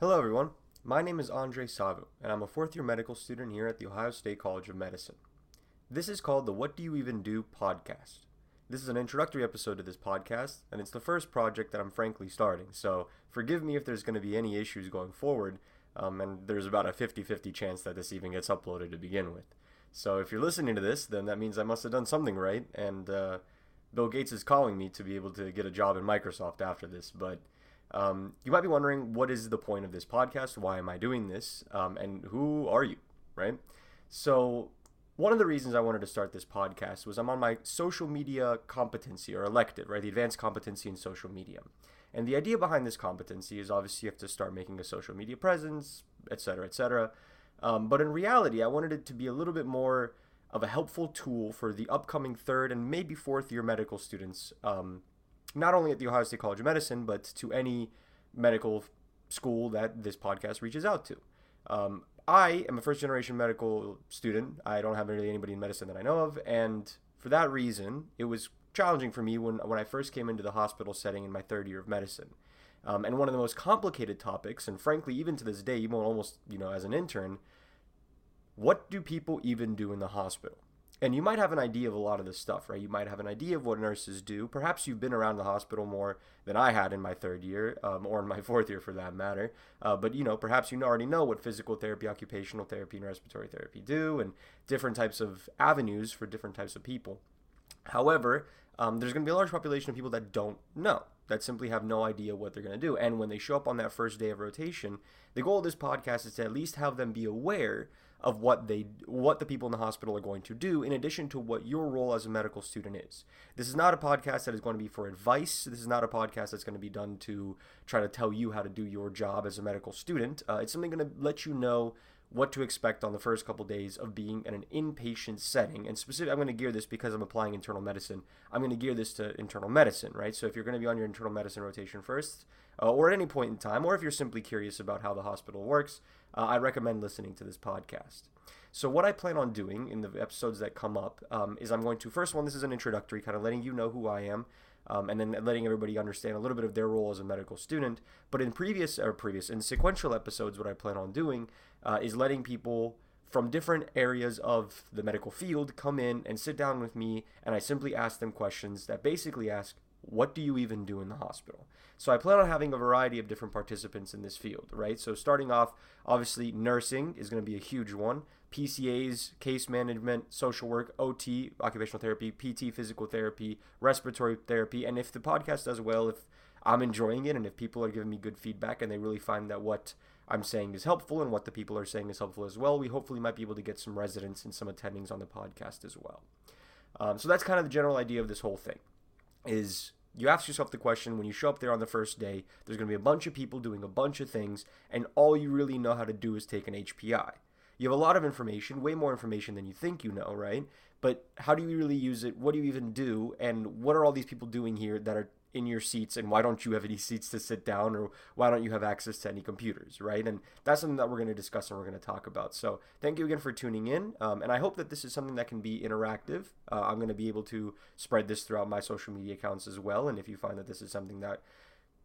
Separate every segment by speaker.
Speaker 1: Hello, everyone. My name is Andre Savu, and I'm a fourth year medical student here at the Ohio State College of Medicine. This is called the What Do You Even Do podcast. This is an introductory episode to this podcast, and it's the first project that I'm frankly starting, so forgive me if there's going to be any issues going forward, um, and there's about a 50 50 chance that this even gets uploaded to begin with. So if you're listening to this, then that means I must have done something right, and uh, Bill Gates is calling me to be able to get a job in Microsoft after this, but um, you might be wondering, what is the point of this podcast? Why am I doing this? Um, and who are you, right? So, one of the reasons I wanted to start this podcast was I'm on my social media competency or elective, right? The advanced competency in social media. And the idea behind this competency is obviously you have to start making a social media presence, et cetera, et cetera. Um, but in reality, I wanted it to be a little bit more of a helpful tool for the upcoming third and maybe fourth year medical students um, not only at the Ohio State College of Medicine, but to any medical school that this podcast reaches out to. Um, I am a first generation medical student. I don't have really anybody in medicine that I know of, and for that reason, it was challenging for me when when I first came into the hospital setting in my third year of medicine. Um, and one of the most complicated topics, and frankly, even to this day, even almost you know as an intern, what do people even do in the hospital? And you might have an idea of a lot of this stuff, right? You might have an idea of what nurses do. Perhaps you've been around the hospital more than I had in my third year, um, or in my fourth year for that matter. Uh, but you know, perhaps you already know what physical therapy, occupational therapy, and respiratory therapy do, and different types of avenues for different types of people. However, um, there's going to be a large population of people that don't know, that simply have no idea what they're going to do. And when they show up on that first day of rotation, the goal of this podcast is to at least have them be aware of what they what the people in the hospital are going to do in addition to what your role as a medical student is. This is not a podcast that is going to be for advice. This is not a podcast that's going to be done to try to tell you how to do your job as a medical student. Uh, it's something going to let you know what to expect on the first couple days of being in an inpatient setting. And specifically, I'm going to gear this because I'm applying internal medicine. I'm going to gear this to internal medicine, right? So if you're going to be on your internal medicine rotation first, uh, or at any point in time, or if you're simply curious about how the hospital works, uh, I recommend listening to this podcast. So what I plan on doing in the episodes that come up um, is I'm going to first one. This is an introductory, kind of letting you know who I am, um, and then letting everybody understand a little bit of their role as a medical student. But in previous or previous in sequential episodes, what I plan on doing uh, is letting people from different areas of the medical field come in and sit down with me, and I simply ask them questions that basically ask, what do you even do in the hospital? So I plan on having a variety of different participants in this field, right? So starting off, obviously, nursing is going to be a huge one. PCAs, case management, social work, OT, occupational therapy, PT, physical therapy, respiratory therapy. And if the podcast does well, if I'm enjoying it and if people are giving me good feedback and they really find that what I'm saying is helpful and what the people are saying is helpful as well, we hopefully might be able to get some residents and some attendings on the podcast as well. Um, so that's kind of the general idea of this whole thing is you ask yourself the question when you show up there on the first day, there's going to be a bunch of people doing a bunch of things, and all you really know how to do is take an HPI. You have a lot of information, way more information than you think you know, right? But how do you really use it? What do you even do? And what are all these people doing here that are in your seats and why don't you have any seats to sit down or why don't you have access to any computers right? And that's something that we're going to discuss and we're going to talk about. So thank you again for tuning in um, and i hope that this is something that can be interactive. Uh, i'm going to be able to spread this throughout my social media accounts as well and if you find that this is something that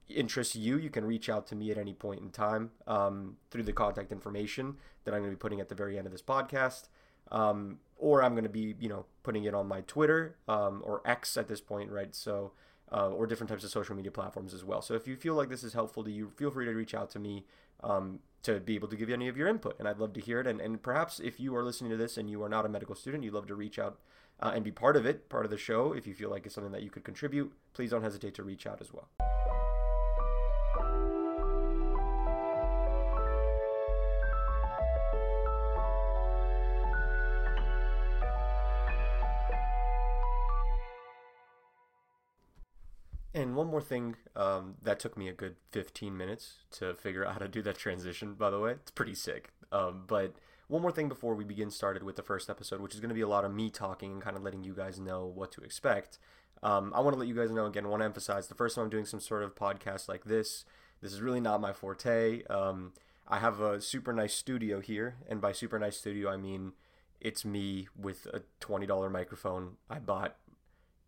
Speaker 1: interests you you can reach out to me at any point in time um, through the contact information that i'm going to be putting at the very end of this podcast. Um, or i'm going to be you know putting it on my twitter um, or x at this point right? So uh, or different types of social media platforms as well. So if you feel like this is helpful to you, feel free to reach out to me um, to be able to give you any of your input. And I'd love to hear it. And, and perhaps if you are listening to this and you are not a medical student, you'd love to reach out uh, and be part of it, part of the show. If you feel like it's something that you could contribute, please don't hesitate to reach out as well. And one more thing um, that took me a good 15 minutes to figure out how to do that transition, by the way. It's pretty sick. Um, but one more thing before we begin started with the first episode, which is going to be a lot of me talking and kind of letting you guys know what to expect. Um, I want to let you guys know again, I want to emphasize the first time I'm doing some sort of podcast like this, this is really not my forte. Um, I have a super nice studio here, and by super nice studio, I mean it's me with a $20 microphone I bought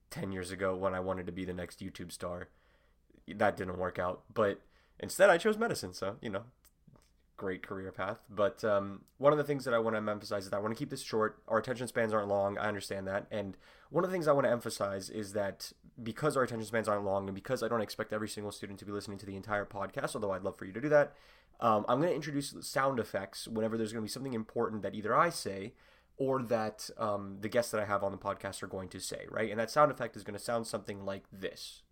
Speaker 1: 10 years ago when I wanted to be the next YouTube star. That didn't work out, but instead I chose medicine, so, you know, great career path. But um, one of the things that I want to emphasize is that I want to keep this short. Our attention spans aren't long. I understand that. And one of the things I want to emphasize is that because our attention spans aren't long and because I don't expect every single student to be listening to the entire podcast, although I'd love for you to do that, um, I'm going to introduce sound effects whenever there's going to be something important that either I say or that um, the guests that I have on the podcast are going to say, right? And that sound effect is going to sound something like this.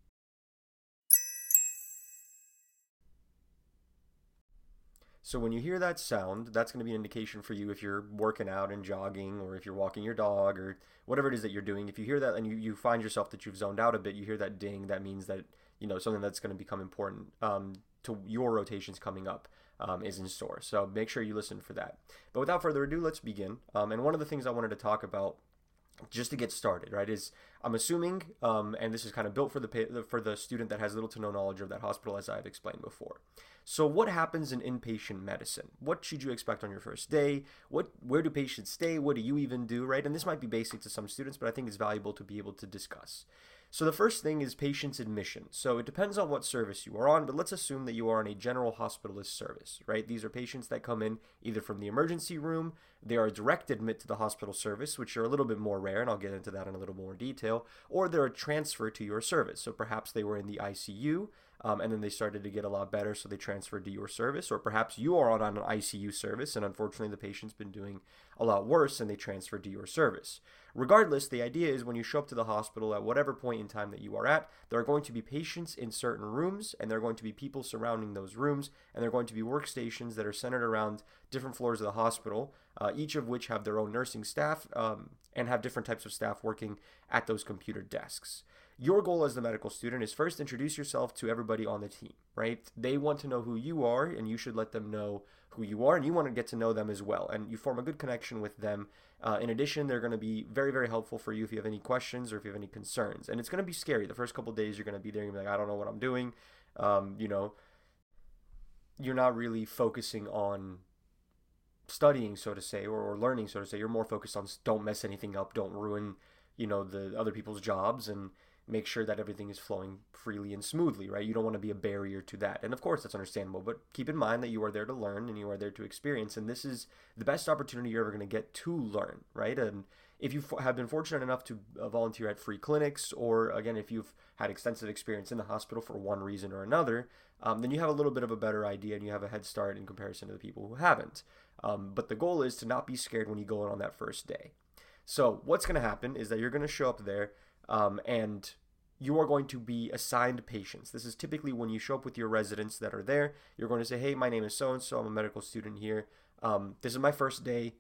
Speaker 1: So when you hear that sound, that's going to be an indication for you if you're working out and jogging or if you're walking your dog or whatever it is that you're doing. If you hear that and you, you find yourself that you've zoned out a bit, you hear that ding, that means that, you know, something that's going to become important um, to your rotations coming up um, is in store. So make sure you listen for that. But without further ado, let's begin. Um, and one of the things I wanted to talk about just to get started, right, is I'm assuming, um, and this is kind of built for the for the student that has little to no knowledge of that hospital, as I've explained before. So, what happens in inpatient medicine? What should you expect on your first day? What, where do patients stay? What do you even do, right? And this might be basic to some students, but I think it's valuable to be able to discuss. So the first thing is patient's admission. So it depends on what service you are on, but let's assume that you are on a general hospitalist service, right? These are patients that come in either from the emergency room, they are direct admit to the hospital service, which are a little bit more rare, and I'll get into that in a little more detail, or they're a transfer to your service. So perhaps they were in the ICU, um, and then they started to get a lot better, so they transferred to your service, or perhaps you are on an ICU service, and unfortunately the patient's been doing a lot worse, and they transferred to your service. Regardless, the idea is when you show up to the hospital at whatever point in time that you are at, there are going to be patients in certain rooms, and there are going to be people surrounding those rooms, and there are going to be workstations that are centered around different floors of the hospital, uh, each of which have their own nursing staff um, and have different types of staff working at those computer desks. Your goal as the medical student is first introduce yourself to everybody on the team, right? They want to know who you are, and you should let them know who you are, and you want to get to know them as well. And you form a good connection with them uh, in addition, they're going to be very, very helpful for you if you have any questions or if you have any concerns. And it's going to be scary. The first couple days, you're going to be there and be like, I don't know what I'm doing. Um, you know, you're not really focusing on studying, so to say, or, or learning, so to say. You're more focused on don't mess anything up, don't ruin, you know, the other people's jobs, and make sure that everything is flowing freely and smoothly, right? You don't want to be a barrier to that. And of course, that's understandable, but keep in mind that you are there to learn and you are there to experience. And this is the best opportunity you're ever going to get to learn, right? And if you have been fortunate enough to uh, volunteer at free clinics, or again, if you've had extensive experience in the hospital for one reason or another, um, then you have a little bit of a better idea and you have a head start in comparison to the people who haven't. Um, but the goal is to not be scared when you go in on that first day. So, what's going to happen is that you're going to show up there um, and you are going to be assigned patients. This is typically when you show up with your residents that are there. You're going to say, "Hey, my name is so and so. I'm a medical student here. Um, this is my first day.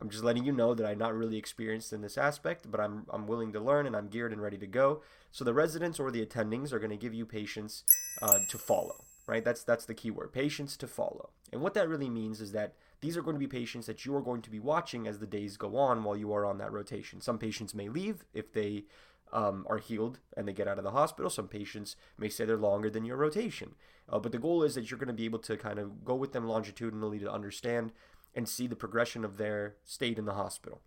Speaker 1: I'm just letting you know that I'm not really experienced in this aspect, but I'm I'm willing to learn and I'm geared and ready to go." So the residents or the attendings are going to give you patients uh, to follow. Right? That's that's the key word. Patients to follow. And what that really means is that these are going to be patients that you are going to be watching as the days go on while you are on that rotation. Some patients may leave if they um, are healed and they get out of the hospital. Some patients may stay there longer than your rotation. Uh, but the goal is that you're going to be able to kind of go with them longitudinally to understand and see the progression of their state in the hospital.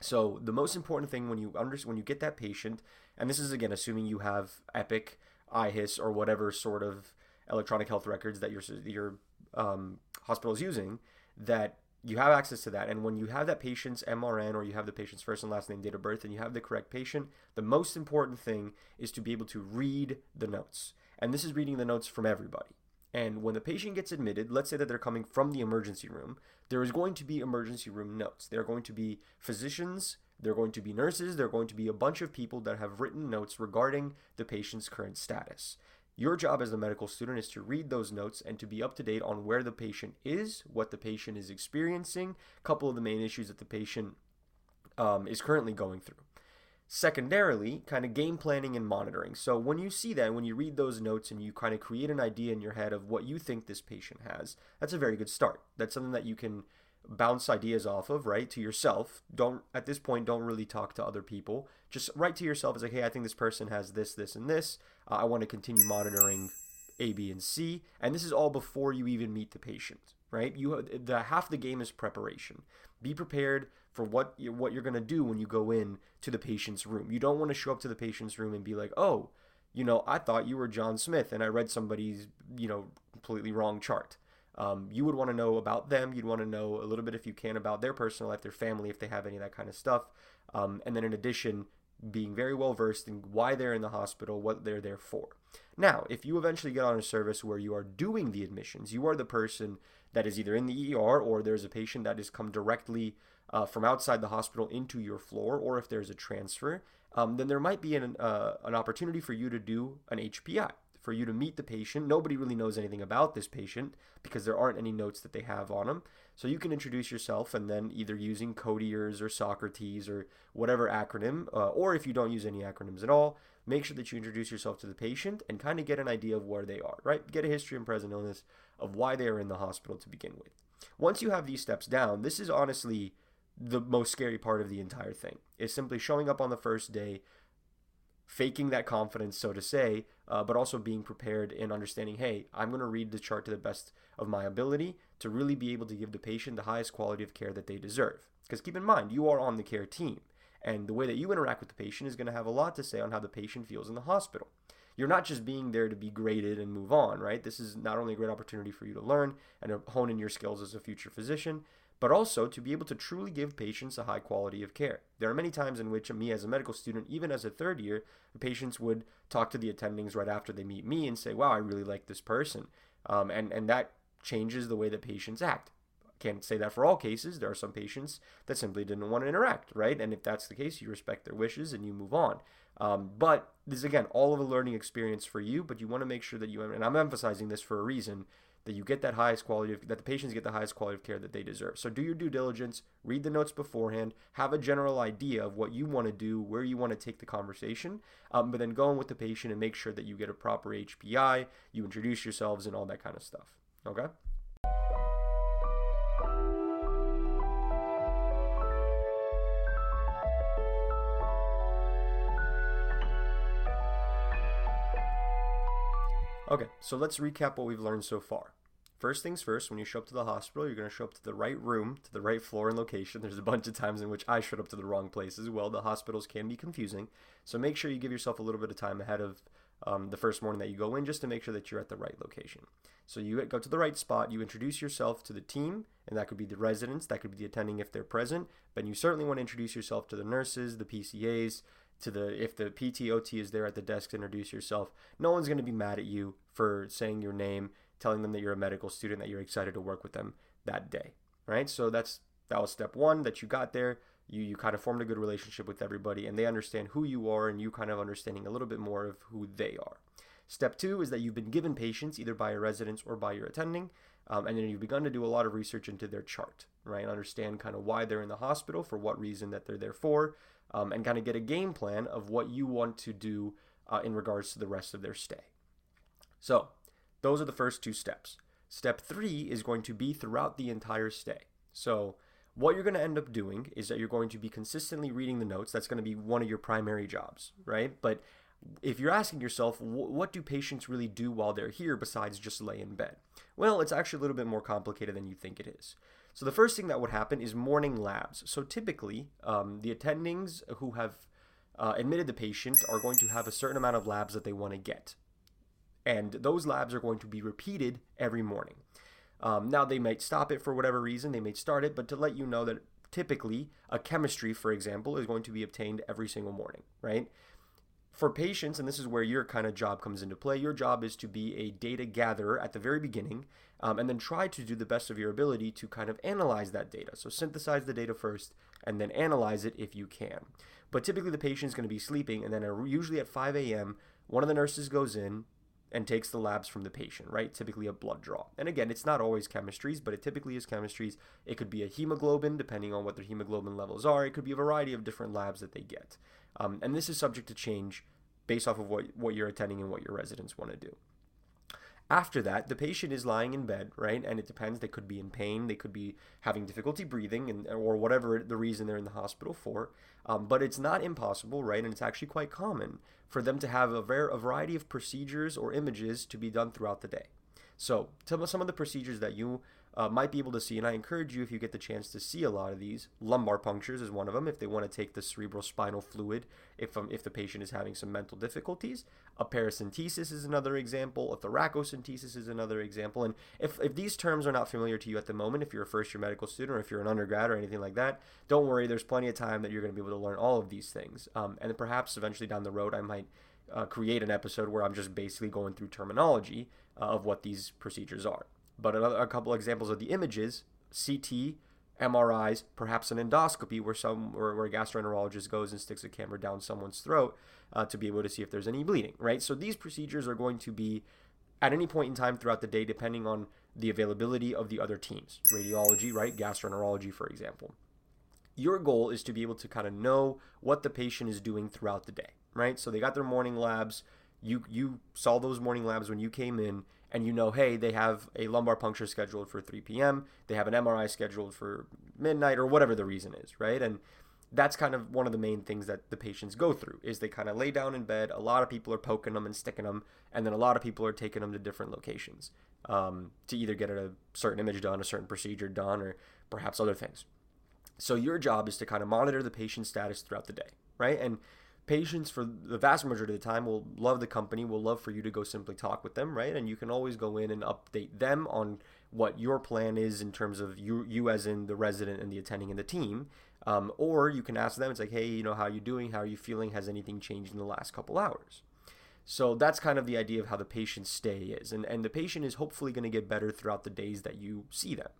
Speaker 1: So the most important thing when you under, when you get that patient, and this is again assuming you have Epic, IHIS, or whatever sort of electronic health records that your your um, hospital is using, that you have access to that. And when you have that patient's MRN or you have the patient's first and last name, date of birth, and you have the correct patient, the most important thing is to be able to read the notes. And this is reading the notes from everybody. And when the patient gets admitted, let's say that they're coming from the emergency room, there is going to be emergency room notes. There are going to be physicians, there are going to be nurses, there are going to be a bunch of people that have written notes regarding the patient's current status. Your job as a medical student is to read those notes and to be up to date on where the patient is, what the patient is experiencing, a couple of the main issues that the patient um, is currently going through. Secondarily, kind of game planning and monitoring. So when you see that, when you read those notes and you kind of create an idea in your head of what you think this patient has, that's a very good start. That's something that you can bounce ideas off of, right? To yourself. Don't at this point don't really talk to other people. Just write to yourself as like, hey, I think this person has this, this, and this. Uh, I want to continue monitoring A, B, and C. And this is all before you even meet the patient, right? You the half the game is preparation. Be prepared for what you, what you're gonna do when you go in to the patient's room. You don't want to show up to the patient's room and be like, oh, you know, I thought you were John Smith and I read somebody's you know completely wrong chart um, you would want to know about them. You'd want to know a little bit, if you can, about their personal life, their family, if they have any of that kind of stuff. Um, and then, in addition, being very well versed in why they're in the hospital, what they're there for. Now, if you eventually get on a service where you are doing the admissions, you are the person that is either in the ER or there's a patient that has come directly uh, from outside the hospital into your floor, or if there's a transfer, um, then there might be an, uh, an opportunity for you to do an HPI, for you to meet the patient. Nobody really knows anything about this patient because there aren't any notes that they have on them. So you can introduce yourself and then either using Codeirs or Socrates or whatever acronym, uh, or if you don't use any acronyms at all, make sure that you introduce yourself to the patient and kind of get an idea of where they are, right? Get a history and present illness of why they are in the hospital to begin with. Once you have these steps down, this is honestly the most scary part of the entire thing. Is simply showing up on the first day, faking that confidence, so to say, uh, but also being prepared and understanding, hey, I'm going to read the chart to the best of my ability to really be able to give the patient the highest quality of care that they deserve. Because keep in mind, you are on the care team, and the way that you interact with the patient is going to have a lot to say on how the patient feels in the hospital. You're not just being there to be graded and move on, right? This is not only a great opportunity for you to learn and hone in your skills as a future physician, but also to be able to truly give patients a high quality of care. There are many times in which me as a medical student, even as a third year, patients would talk to the attendings right after they meet me and say, wow, I really like this person. Um, and, and that changes the way that patients act. Can't say that for all cases. There are some patients that simply didn't want to interact, right? And if that's the case, you respect their wishes and you move on. Um, but this is again all of a learning experience for you. But you want to make sure that you and I'm emphasizing this for a reason that you get that highest quality of that the patients get the highest quality of care that they deserve. So do your due diligence, read the notes beforehand, have a general idea of what you want to do, where you want to take the conversation, um, but then go in with the patient and make sure that you get a proper HPI, you introduce yourselves and all that kind of stuff. Okay? Okay, so let's recap what we've learned so far. First things first, when you show up to the hospital, you're going to show up to the right room, to the right floor and location. There's a bunch of times in which I showed up to the wrong place as well. The hospitals can be confusing. So make sure you give yourself a little bit of time ahead of um, the first morning that you go in just to make sure that you're at the right location. So you go to the right spot, you introduce yourself to the team, and that could be the residents, that could be the attending if they're present, but you certainly want to introduce yourself to the nurses, the PCAs, to the if the PTOT is there at the desk to introduce yourself. No one's going to be mad at you for saying your name, telling them that you're a medical student, that you're excited to work with them that day, right? So that's that was step 1 that you got there you you kind of formed a good relationship with everybody and they understand who you are and you kind of understanding a little bit more of who they are step two is that you've been given patients either by your residents or by your attending um, and then you've begun to do a lot of research into their chart right understand kind of why they're in the hospital for what reason that they're there for um, and kind of get a game plan of what you want to do uh, in regards to the rest of their stay so those are the first two steps step three is going to be throughout the entire stay so what you're going to end up doing is that you're going to be consistently reading the notes. That's going to be one of your primary jobs, right? But if you're asking yourself, what do patients really do while they're here besides just lay in bed? Well, it's actually a little bit more complicated than you think it is. So the first thing that would happen is morning labs. So typically, um, the attendings who have uh, admitted the patient are going to have a certain amount of labs that they want to get. And those labs are going to be repeated every morning. Um, now, they might stop it for whatever reason, they may start it, but to let you know that typically a chemistry, for example, is going to be obtained every single morning, right? For patients, and this is where your kind of job comes into play, your job is to be a data gatherer at the very beginning um, and then try to do the best of your ability to kind of analyze that data. So synthesize the data first and then analyze it if you can. But typically the patient is going to be sleeping, and then usually at 5 a.m., one of the nurses goes in, and takes the labs from the patient, right? Typically a blood draw. And again, it's not always chemistries, but it typically is chemistries. It could be a hemoglobin, depending on what their hemoglobin levels are. It could be a variety of different labs that they get. Um, and this is subject to change based off of what, what you're attending and what your residents want to do. After that, the patient is lying in bed, right? And it depends. They could be in pain. They could be having difficulty breathing, and or whatever the reason they're in the hospital for. Um, but it's not impossible, right? And it's actually quite common for them to have a, ver- a variety of procedures or images to be done throughout the day. So, tell us some of the procedures that you uh, might be able to see, and I encourage you if you get the chance to see a lot of these. Lumbar punctures is one of them. If they want to take the cerebral spinal fluid, if um, if the patient is having some mental difficulties, a paracentesis is another example. A thoracocentesis is another example. And if if these terms are not familiar to you at the moment, if you're a first year medical student or if you're an undergrad or anything like that, don't worry. There's plenty of time that you're going to be able to learn all of these things. Um, and perhaps eventually down the road, I might uh, create an episode where I'm just basically going through terminology uh, of what these procedures are. But another, a couple examples of the images CT, MRIs, perhaps an endoscopy where some where, where a gastroenterologist goes and sticks a camera down someone's throat uh, to be able to see if there's any bleeding, right? So these procedures are going to be at any point in time throughout the day, depending on the availability of the other teams. Radiology, right? Gastroenterology, for example. Your goal is to be able to kind of know what the patient is doing throughout the day, right? So they got their morning labs. You you saw those morning labs when you came in and you know, hey, they have a lumbar puncture scheduled for 3 p.m., they have an MRI scheduled for midnight, or whatever the reason is, right? And that's kind of one of the main things that the patients go through is they kind of lay down in bed. A lot of people are poking them and sticking them, and then a lot of people are taking them to different locations um, to either get a certain image done, a certain procedure done, or perhaps other things. So your job is to kind of monitor the patient status throughout the day, right? And patients for the vast majority of the time will love the company will love for you to go simply talk with them right? And you can always go in and update them on what your plan is in terms of you you as in the resident and the attending and the team. Um, or you can ask them it's like hey you know how are you doing? How are you feeling? Has anything changed in the last couple hours? So that's kind of the idea of how the patient's stay is. And, and the patient is hopefully going to get better throughout the days that you see them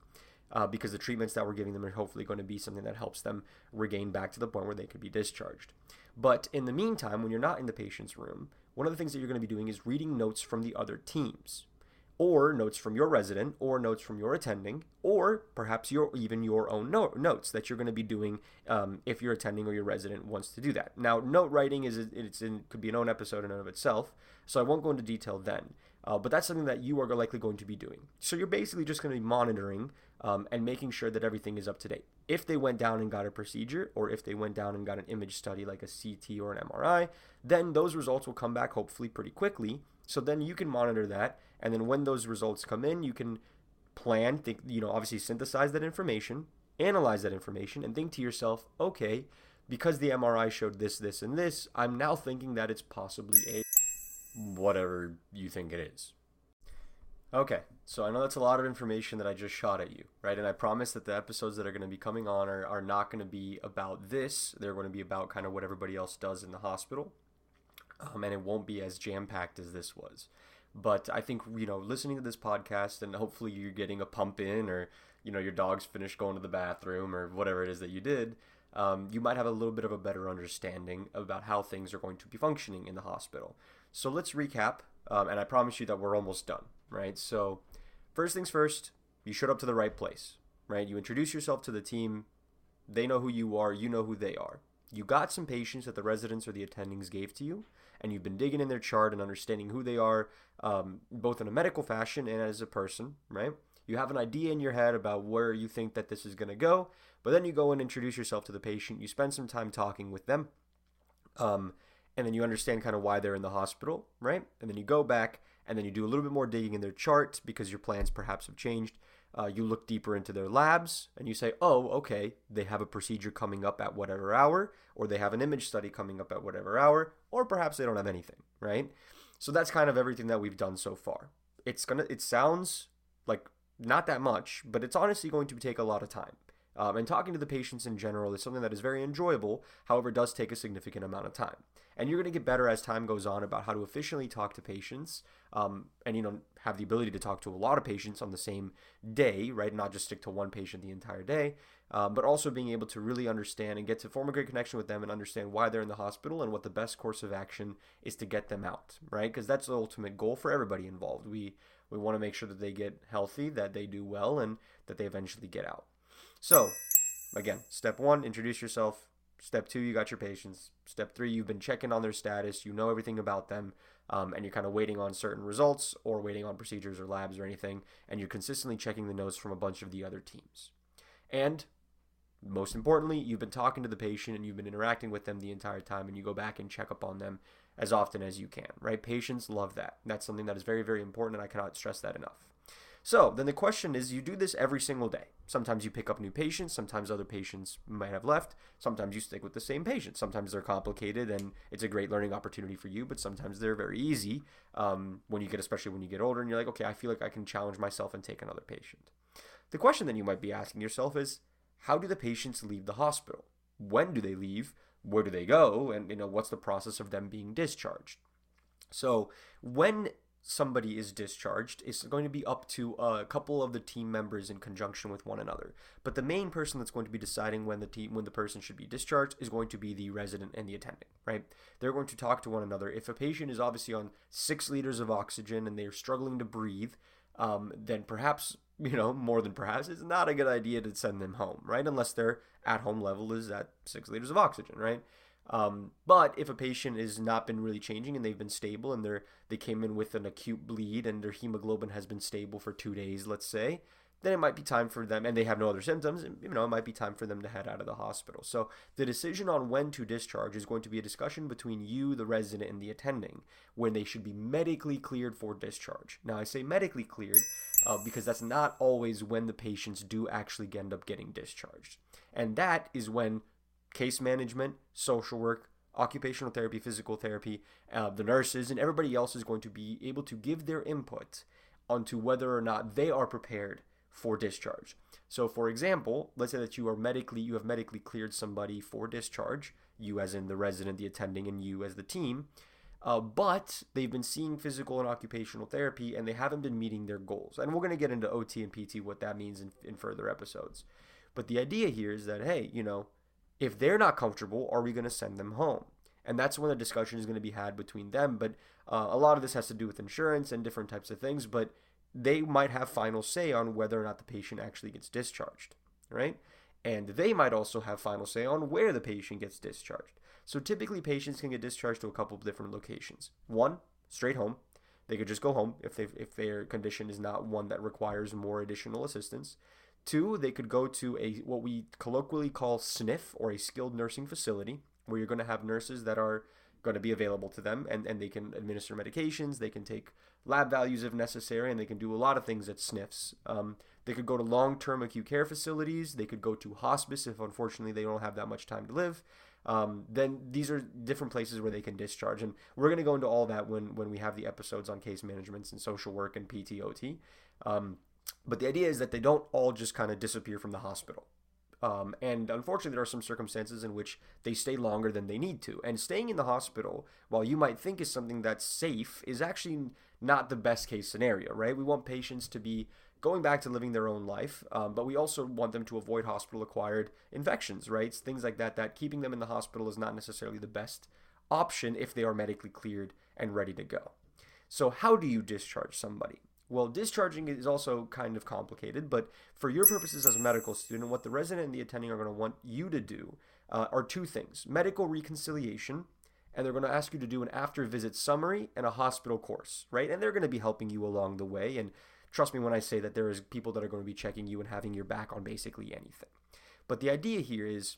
Speaker 1: uh, because the treatments that we're giving them are hopefully going to be something that helps them regain back to the point where they could be discharged. But in the meantime, when you're not in the patient's room, one of the things that you're going to be doing is reading notes from the other teams, or notes from your resident, or notes from your attending, or perhaps your even your own no- notes that you're going to be doing um, if your attending or your resident wants to do that. Now, note writing is it's in could be an own episode in and of itself, so I won't go into detail then. Uh, but that's something that you are likely going to be doing. So you're basically just going to be monitoring um, and making sure that everything is up to date. If they went down and got a procedure, or if they went down and got an image study like a CT or an MRI, then those results will come back hopefully pretty quickly. So then you can monitor that, and then when those results come in, you can plan, think, you know, obviously synthesize that information, analyze that information, and think to yourself, okay, because the MRI showed this, this, and this, I'm now thinking that it's possibly a whatever you think it is. Okay, so I know that's a lot of information that I just shot at you, right? And I promise that the episodes that are going to be coming on are, are not going to be about this. They're going to be about kind of what everybody else does in the hospital. Um, and it won't be as jam packed as this was. But I think, you know, listening to this podcast and hopefully you're getting a pump in or, you know, your dog's finished going to the bathroom or whatever it is that you did, um, you might have a little bit of a better understanding about how things are going to be functioning in the hospital. So let's recap, um, and I promise you that we're almost done, right? So, first things first, you showed up to the right place, right? You introduce yourself to the team, they know who you are, you know who they are. You got some patients that the residents or the attendings gave to you, and you've been digging in their chart and understanding who they are, um, both in a medical fashion and as a person, right? You have an idea in your head about where you think that this is going to go, but then you go and introduce yourself to the patient. You spend some time talking with them. Um, and then you understand kind of why they're in the hospital, right? And then you go back and then you do a little bit more digging in their chart because your plans perhaps have changed. Uh, you look deeper into their labs and you say, oh, okay, they have a procedure coming up at whatever hour, or they have an image study coming up at whatever hour, or perhaps they don't have anything, right? So that's kind of everything that we've done so far. It's gonna, it sounds like not that much, but it's honestly going to take a lot of time. Um, and talking to the patients in general is something that is very enjoyable, however, does take a significant amount of time. And you're going to get better as time goes on about how to efficiently talk to patients um, and, you know, have the ability to talk to a lot of patients on the same day, right? Not just stick to one patient the entire day, um, but also being able to really understand and get to form a great connection with them and understand why they're in the hospital and what the best course of action is to get them out, right? Because that's the ultimate goal for everybody involved. We, we want to make sure that they get healthy, that they do well, and that they eventually get out. So, again, step one, introduce yourself. Step two, you got your patients. Step three, you've been checking on their status. You know everything about them, um, and you're kind of waiting on certain results or waiting on procedures or labs or anything, and you're consistently checking the notes from a bunch of the other teams. And most importantly, you've been talking to the patient and you've been interacting with them the entire time, and you go back and check up on them as often as you can, right? Patients love that. That's something that is very, very important, and I cannot stress that enough. So then the question is you do this every single day. Sometimes you pick up new patients, sometimes other patients might have left, sometimes you stick with the same patient. Sometimes they're complicated and it's a great learning opportunity for you, but sometimes they're very easy um, when you get, especially when you get older and you're like, okay, I feel like I can challenge myself and take another patient. The question that you might be asking yourself is how do the patients leave the hospital? When do they leave? Where do they go? And you know, what's the process of them being discharged? So when somebody is discharged, it's going to be up to a couple of the team members in conjunction with one another. But the main person that's going to be deciding when the team when the person should be discharged is going to be the resident and the attending, right? They're going to talk to one another. If a patient is obviously on six liters of oxygen and they're struggling to breathe, um, then perhaps you know more than perhaps it's not a good idea to send them home, right? Unless their at home level is at six liters of oxygen, right? Um, but if a patient has not been really changing and they've been stable and they're they came in with an acute bleed and their hemoglobin has been stable for two days, let's say, then it might be time for them, and they have no other symptoms, you know, it might be time for them to head out of the hospital. So the decision on when to discharge is going to be a discussion between you, the resident, and the attending when they should be medically cleared for discharge. Now, I say medically cleared uh, because that's not always when the patients do actually end up getting discharged. And that is when case management, social work, occupational therapy, physical therapy, uh, the nurses, and everybody else is going to be able to give their input onto whether or not they are prepared for discharge. So, for example, let's say that you are medically, you have medically cleared somebody for discharge, you as in the resident, the attending, and you as the team. Uh, but they've been seeing physical and occupational therapy and they haven't been meeting their goals. And we're going to get into OT and PT, what that means in, in further episodes. But the idea here is that, hey, you know, if they're not comfortable, are we going to send them home? And that's when the discussion is going to be had between them. But uh, a lot of this has to do with insurance and different types of things. But they might have final say on whether or not the patient actually gets discharged, right? And they might also have final say on where the patient gets discharged. So typically, patients can get discharged to a couple of different locations. One, straight home. They could just go home if if their condition is not one that requires more additional assistance. Two, they could go to a what we colloquially call SNF or a skilled nursing facility, where you're going to have nurses that are going to be available to them and, and they can administer medications, they can take lab values if necessary, and they can do a lot of things at SNFs. Um, they could go to long term acute care facilities, they could go to hospice if unfortunately they don't have that much time to live. Um, then these are different places where they can discharge. And we're going to go into all that when, when we have the episodes on case managements and social work and PTOT. Um, but the idea is that they don't all just kind of disappear from the hospital. Um, and unfortunately, there are some circumstances in which they stay longer than they need to. And staying in the hospital, while you might think is something that's safe, is actually not the best case scenario, right? We want patients to be going back to living their own life, um, but we also want them to avoid hospital acquired infections, right? Things like that, that keeping them in the hospital is not necessarily the best option if they are medically cleared and ready to go. So, how do you discharge somebody? Well, discharging is also kind of complicated, but for your purposes as a medical student, what the resident and the attending are going to want you to do uh, are two things medical reconciliation, and they're going to ask you to do an after visit summary and a hospital course, right? And they're going to be helping you along the way. And trust me when I say that there is people that are going to be checking you and having your back on basically anything. But the idea here is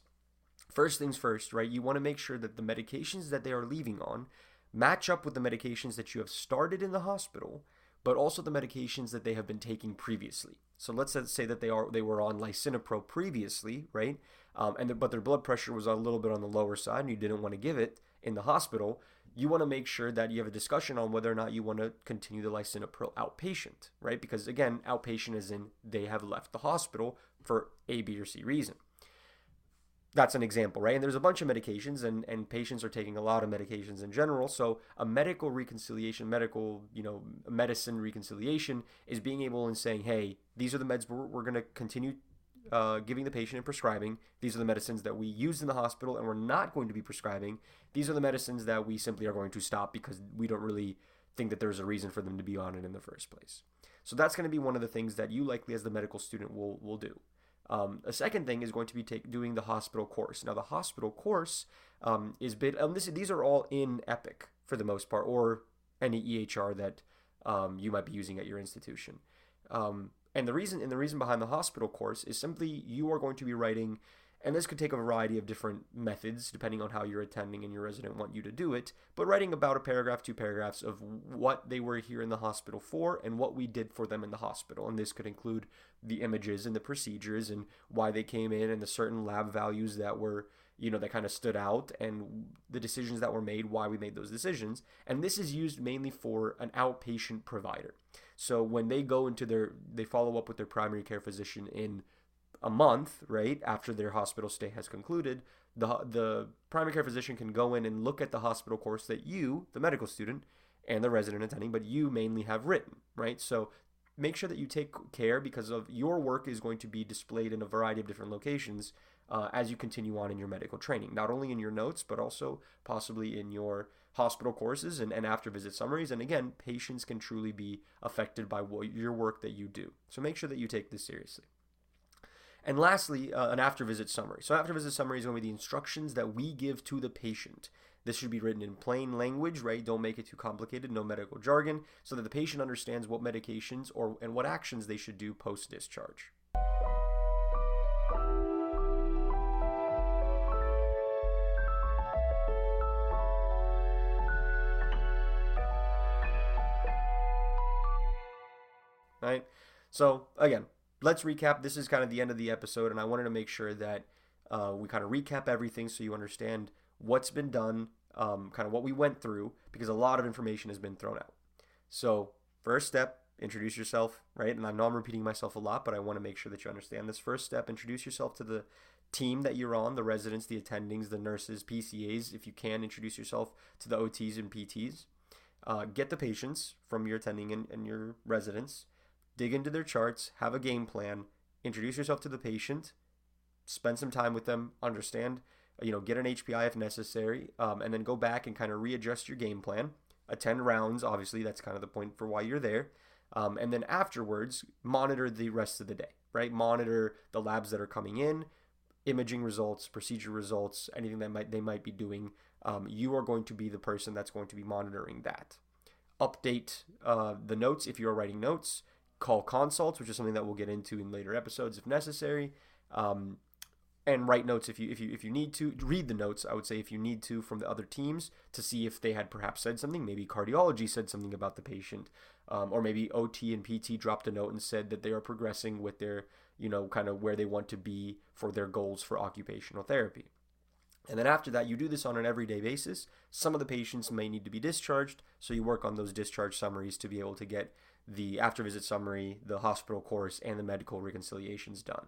Speaker 1: first things first, right? You want to make sure that the medications that they are leaving on match up with the medications that you have started in the hospital but also the medications that they have been taking previously. So let's say that they are they were on lisinopril previously, right? Um, and the, but their blood pressure was a little bit on the lower side, and you didn't want to give it in the hospital. You want to make sure that you have a discussion on whether or not you want to continue the lisinopril outpatient, right? Because again, outpatient is in they have left the hospital for A, B, or C reason that's an example, right? And there's a bunch of medications, and, and patients are taking a lot of medications in general. So a medical reconciliation, medical, you know, medicine reconciliation is being able and saying, hey, these are the meds we're, we're going to continue uh, giving the patient and prescribing. These are the medicines that we use in the hospital, and we're not going to be prescribing. These are the medicines that we simply are going to stop because we don't really think that there's a reason for them to be on it in the first place. So that's going to be one of the things that you likely as the medical student will will do. Um, a second thing is going to be take, doing the hospital course. Now, the hospital course um, is bit. Um, this, these are all in Epic for the most part, or any EHR that um, you might be using at your institution. Um, and the reason and the reason behind the hospital course is simply you are going to be writing And this could take a variety of different methods depending on how you're attending and your resident want you to do it. But writing about a paragraph, two paragraphs of what they were here in the hospital for and what we did for them in the hospital. And this could include the images and the procedures and why they came in and the certain lab values that were you know that kind of stood out and the decisions that were made why we made those decisions and this is used mainly for an outpatient provider so when they go into their they follow up with their primary care physician in a month, right, after their hospital stay has concluded, the the primary care physician can go in and look at the hospital course that you, the medical student, and the resident attending, but you mainly have written, right? So make sure that you take care because of your work is going to be displayed in a variety of different locations uh, as you continue on in your medical training, not only in your notes, but also possibly in your hospital courses and, and after visit summaries. And again, patients can truly be affected by what, your work that you do. So make sure that you take this seriously. And lastly, uh, an after visit summary. So, after visit summary is going to be the instructions that we give to the patient. This should be written in plain language, right? Don't make it too complicated, no medical jargon, so that the patient understands what medications or and what actions they should do post discharge. Right? So, again, let's recap. This is kind of the end of the episode, and I wanted to make sure that uh, we kind of recap everything so you understand what's been done, um, kind of what we went through, because a lot of information has been thrown out. So, first step, introduce yourself, right? And I know I'm repeating myself a lot, but I want to make sure that you understand this. First step, introduce yourself to the team that you're on, the residents, the attendings, the nurses, PCAs. If you can, introduce yourself to the OTs and PTs. Uh, get the patients from your attending and, and your residents dig into their charts, have a game plan, introduce yourself to the patient, spend some time with them, understand, you know, get an HPI if necessary, um, and then go back and kind of readjust your game plan. Attend rounds, obviously, that's kind of the point for why you're there. Um, and then afterwards, monitor the rest of the day, right? Monitor the labs that are coming in, imaging results, procedure results, anything that might they might be doing. Um, you are going to be the person that's going to be monitoring that. Update uh, the notes if you are writing notes call consults, which is something that we'll get into in later episodes if necessary. Um, and write notes if you if you if you need to. Read the notes i would say if you need to from the other teams to see if they had perhaps said something. Maybe cardiology said something about the patient um, or maybe ot and pt dropped a note and said that they are progressing with their you know kind of where they want to be for their goals for occupational therapy. And then after that you do this on an everyday basis. Some of the patients may need to be discharged so you work on those discharge summaries to be able to get the after visit summary, the hospital course, and the medical reconciliations done.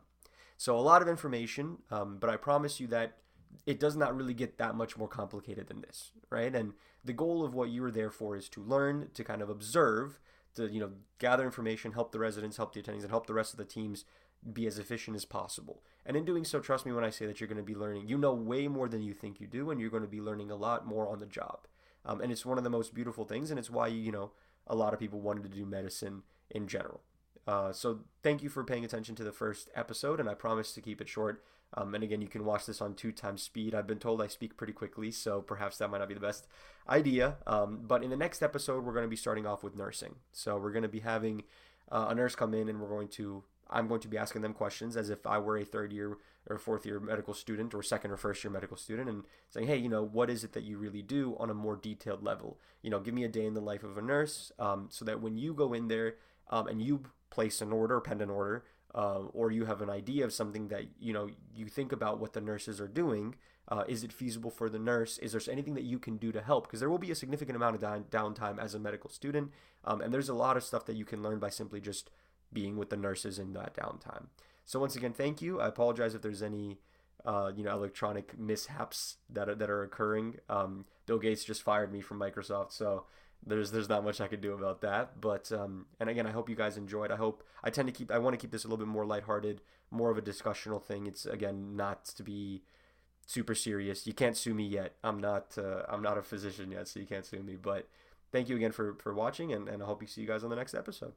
Speaker 1: So a lot of information, um, but I promise you that it does not really get that much more complicated than this, right? And the goal of what you are there for is to learn, to kind of observe, to you know gather information, help the residents, help the attendings, and help the rest of the teams be as efficient as possible. And in doing so, trust me when I say that you're going to be learning. You know way more than you think you do, and you're going to be learning a lot more on the job. Um, and it's one of the most beautiful things, and it's why you know a lot of people wanted to do medicine in general. Uh, so thank you for paying attention to the first episode, and I promise to keep it short. Um, and again, you can watch this on two times speed. I've been told I speak pretty quickly, so perhaps that might not be the best idea. Um, but in the next episode, we're going to be starting off with nursing. So we're going to be having uh, a nurse come in, and we're going to I'm going to be asking them questions as if I were a third year or fourth year medical student or second or first year medical student and saying, hey, you know, what is it that you really do on a more detailed level? You know, give me a day in the life of a nurse um, so that when you go in there um, and you place an order, pen an order, uh, or you have an idea of something that, you know, you think about what the nurses are doing. Uh, is it feasible for the nurse? Is there anything that you can do to help? Because there will be a significant amount of down- downtime as a medical student. Um, and there's a lot of stuff that you can learn by simply just being with the nurses in that downtime. So once again, thank you. I apologize if there's any uh, you know electronic mishaps that are, that are occurring. Um, Bill Gates just fired me from Microsoft, so there's there's not much I can do about that. But um, and again, I hope you guys enjoyed. I hope I tend to keep I want to keep this a little bit more lighthearted, more of a discussional thing. It's again not to be super serious. You can't sue me yet. I'm not uh, I'm not a physician yet, so you can't sue me. But thank you again for for watching, and, and I hope you see you guys on the next episode.